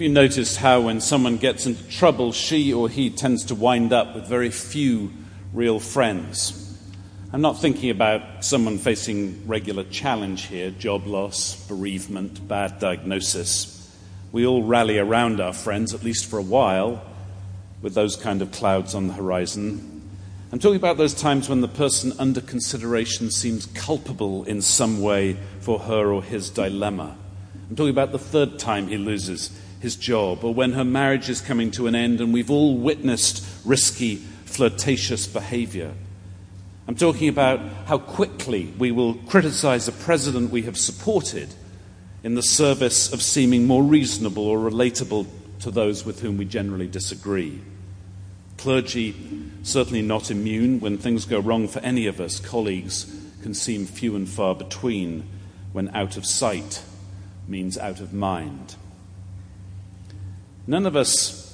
Have you noticed how, when someone gets into trouble, she or he tends to wind up with very few real friends? I'm not thinking about someone facing regular challenge here job loss, bereavement, bad diagnosis. We all rally around our friends, at least for a while, with those kind of clouds on the horizon. I'm talking about those times when the person under consideration seems culpable in some way for her or his dilemma. I'm talking about the third time he loses his job, or when her marriage is coming to an end and we've all witnessed risky, flirtatious behavior. I'm talking about how quickly we will criticize a president we have supported in the service of seeming more reasonable or relatable to those with whom we generally disagree. Clergy, certainly not immune when things go wrong for any of us. Colleagues can seem few and far between when out of sight means out of mind. None of us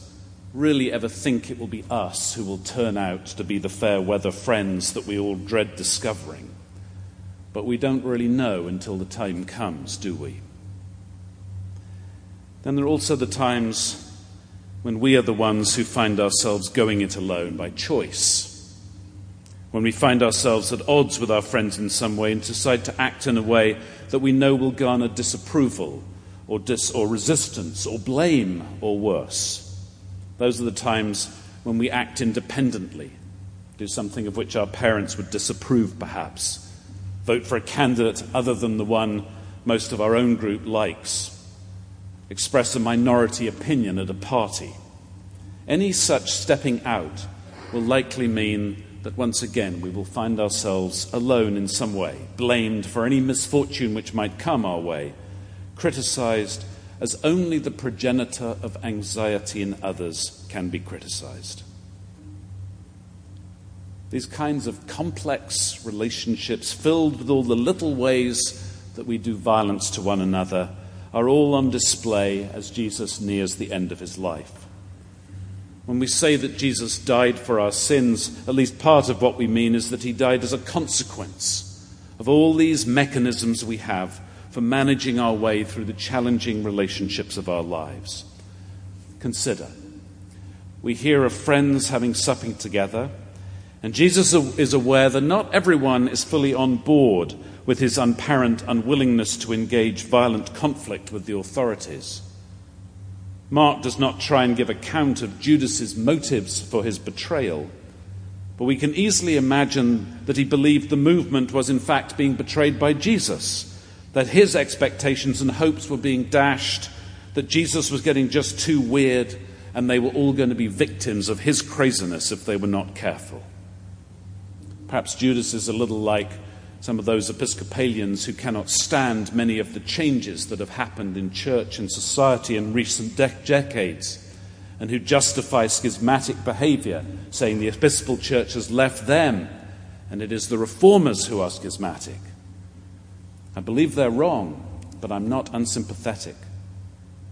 really ever think it will be us who will turn out to be the fair weather friends that we all dread discovering. But we don't really know until the time comes, do we? Then there are also the times when we are the ones who find ourselves going it alone by choice. When we find ourselves at odds with our friends in some way and decide to act in a way that we know will garner disapproval or, dis- or resistance or blame or worse. Those are the times when we act independently, do something of which our parents would disapprove, perhaps, vote for a candidate other than the one most of our own group likes, express a minority opinion at a party. Any such stepping out will likely mean that once again we will find ourselves alone in some way, blamed for any misfortune which might come our way criticized as only the progenitor of anxiety in others can be criticized. These kinds of complex relationships, filled with all the little ways that we do violence to one another, are all on display as Jesus nears the end of his life. When we say that Jesus died for our sins, at least part of what we mean is that he died as a consequence of all these mechanisms we have for managing our way through the challenging relationships of our lives. Consider we hear of friends having supping together, and Jesus is aware that not everyone is fully on board with his apparent unwillingness to engage violent conflict with the authorities. Mark does not try and give account of Judas's motives for his betrayal, but we can easily imagine that he believed the movement was in fact being betrayed by Jesus that his expectations and hopes were being dashed, that Jesus was getting just too weird, and they were all going to be victims of his craziness if they were not careful. Perhaps Judas is a little like some of those Episcopalians who cannot stand many of the changes that have happened in church and society in recent de- decades and who justify schismatic behavior, saying the Episcopal Church has left them and it is the reformers who are schismatic. I believe they're wrong, but I'm not unsympathetic,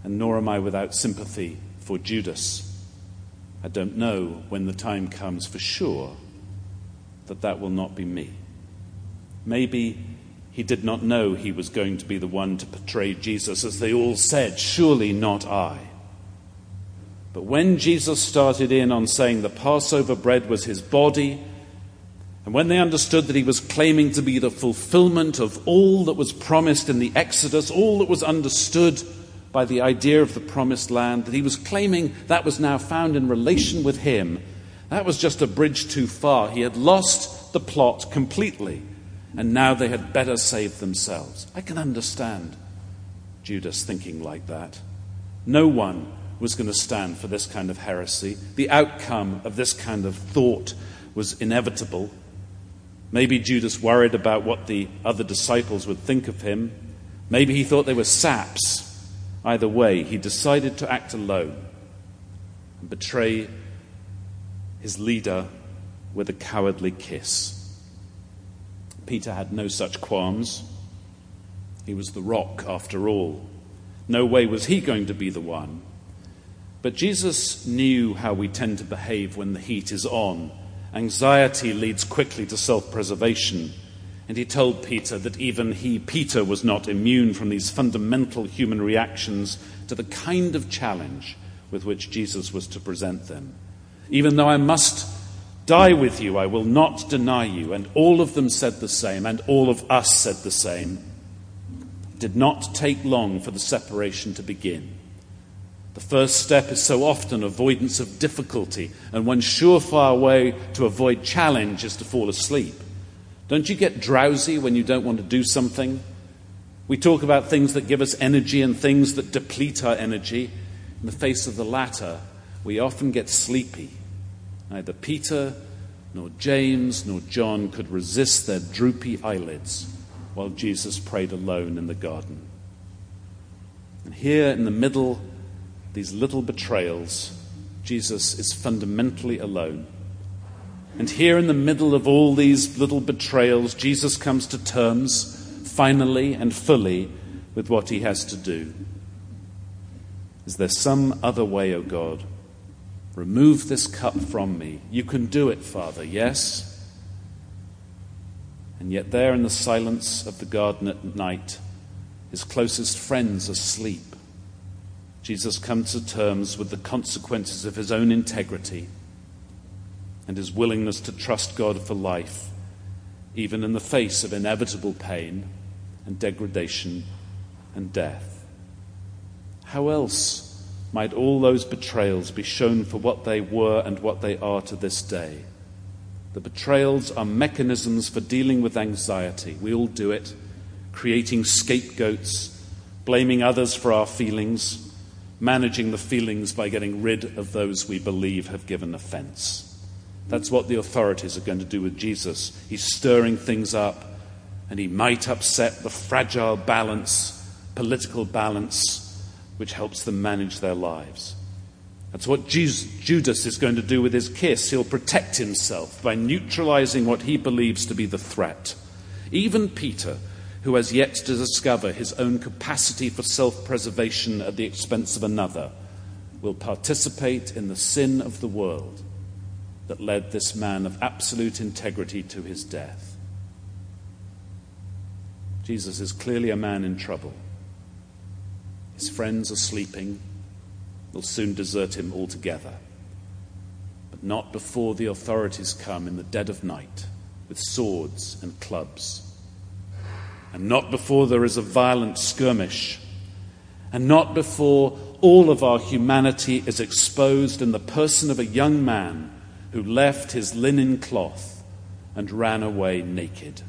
and nor am I without sympathy for Judas. I don't know when the time comes for sure that that will not be me. Maybe he did not know he was going to be the one to betray Jesus, as they all said, Surely not I. But when Jesus started in on saying the Passover bread was his body and when they understood that he was claiming to be the fulfillment of all that was promised in the Exodus, all that was understood by the idea of the promised land, that he was claiming that was now found in relation with him, that was just a bridge too far. He had lost the plot completely, and now they had better save themselves. I can understand Judas thinking like that. No one was going to stand for this kind of heresy. The outcome of this kind of thought was inevitable. Maybe Judas worried about what the other disciples would think of him. Maybe he thought they were saps. Either way, he decided to act alone and betray his leader with a cowardly kiss. Peter had no such qualms. He was the rock, after all. No way was he going to be the one. But Jesus knew how we tend to behave when the heat is on Anxiety leads quickly to self preservation, And he told Peter that even he, Peter, was not immune from these fundamental human reactions to the kind of challenge with which Jesus was to present them. Even though I must die with you, I will not deny you. And all of them said the same, and all of us said the same. It did not take long for the separation to begin. The first step is so often avoidance of difficulty, and one surefire way to avoid challenge is to fall asleep. Don't you get drowsy when you don't want to do something? We talk about things that give us energy and things that deplete our energy. In the face of the latter, we often get sleepy. Neither Peter, nor James, nor John could resist their droopy eyelids while Jesus prayed alone in the garden. And here in the middle, these little betrayals, Jesus is fundamentally alone. And here in the middle of all these little betrayals, Jesus comes to terms, finally and fully, with what he has to do. Is there some other way, O God? Remove this cup from me. You can do it, Father, yes? And yet, there in the silence of the garden at night, his closest friends asleep. Jesus comes to terms with the consequences of his own integrity and his willingness to trust God for life, even in the face of inevitable pain and degradation and death. How else might all those betrayals be shown for what they were and what they are to this day? The betrayals are mechanisms for dealing with anxiety. We all do it, creating scapegoats, blaming others for our feelings, managing the feelings by getting rid of those we believe have given offense. That's what the authorities are going to do with Jesus. He's stirring things up, and he might upset the fragile balance, political balance, which helps them manage their lives. That's what Judas is going to do with his kiss. He'll protect himself by neutralizing what he believes to be the threat. Even Peter, who has yet to discover his own capacity for self preservation at the expense of another, will participate in the sin of the world that led this man of absolute integrity to his death. Jesus is clearly a man in trouble. His friends are sleeping, will soon desert him altogether. But not before the authorities come in the dead of night with swords and clubs. And not before there is a violent skirmish. And not before all of our humanity is exposed in the person of a young man who left his linen cloth and ran away naked.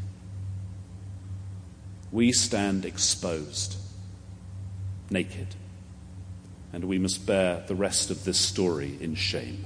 We stand exposed, naked, and we must bear the rest of this story in shame.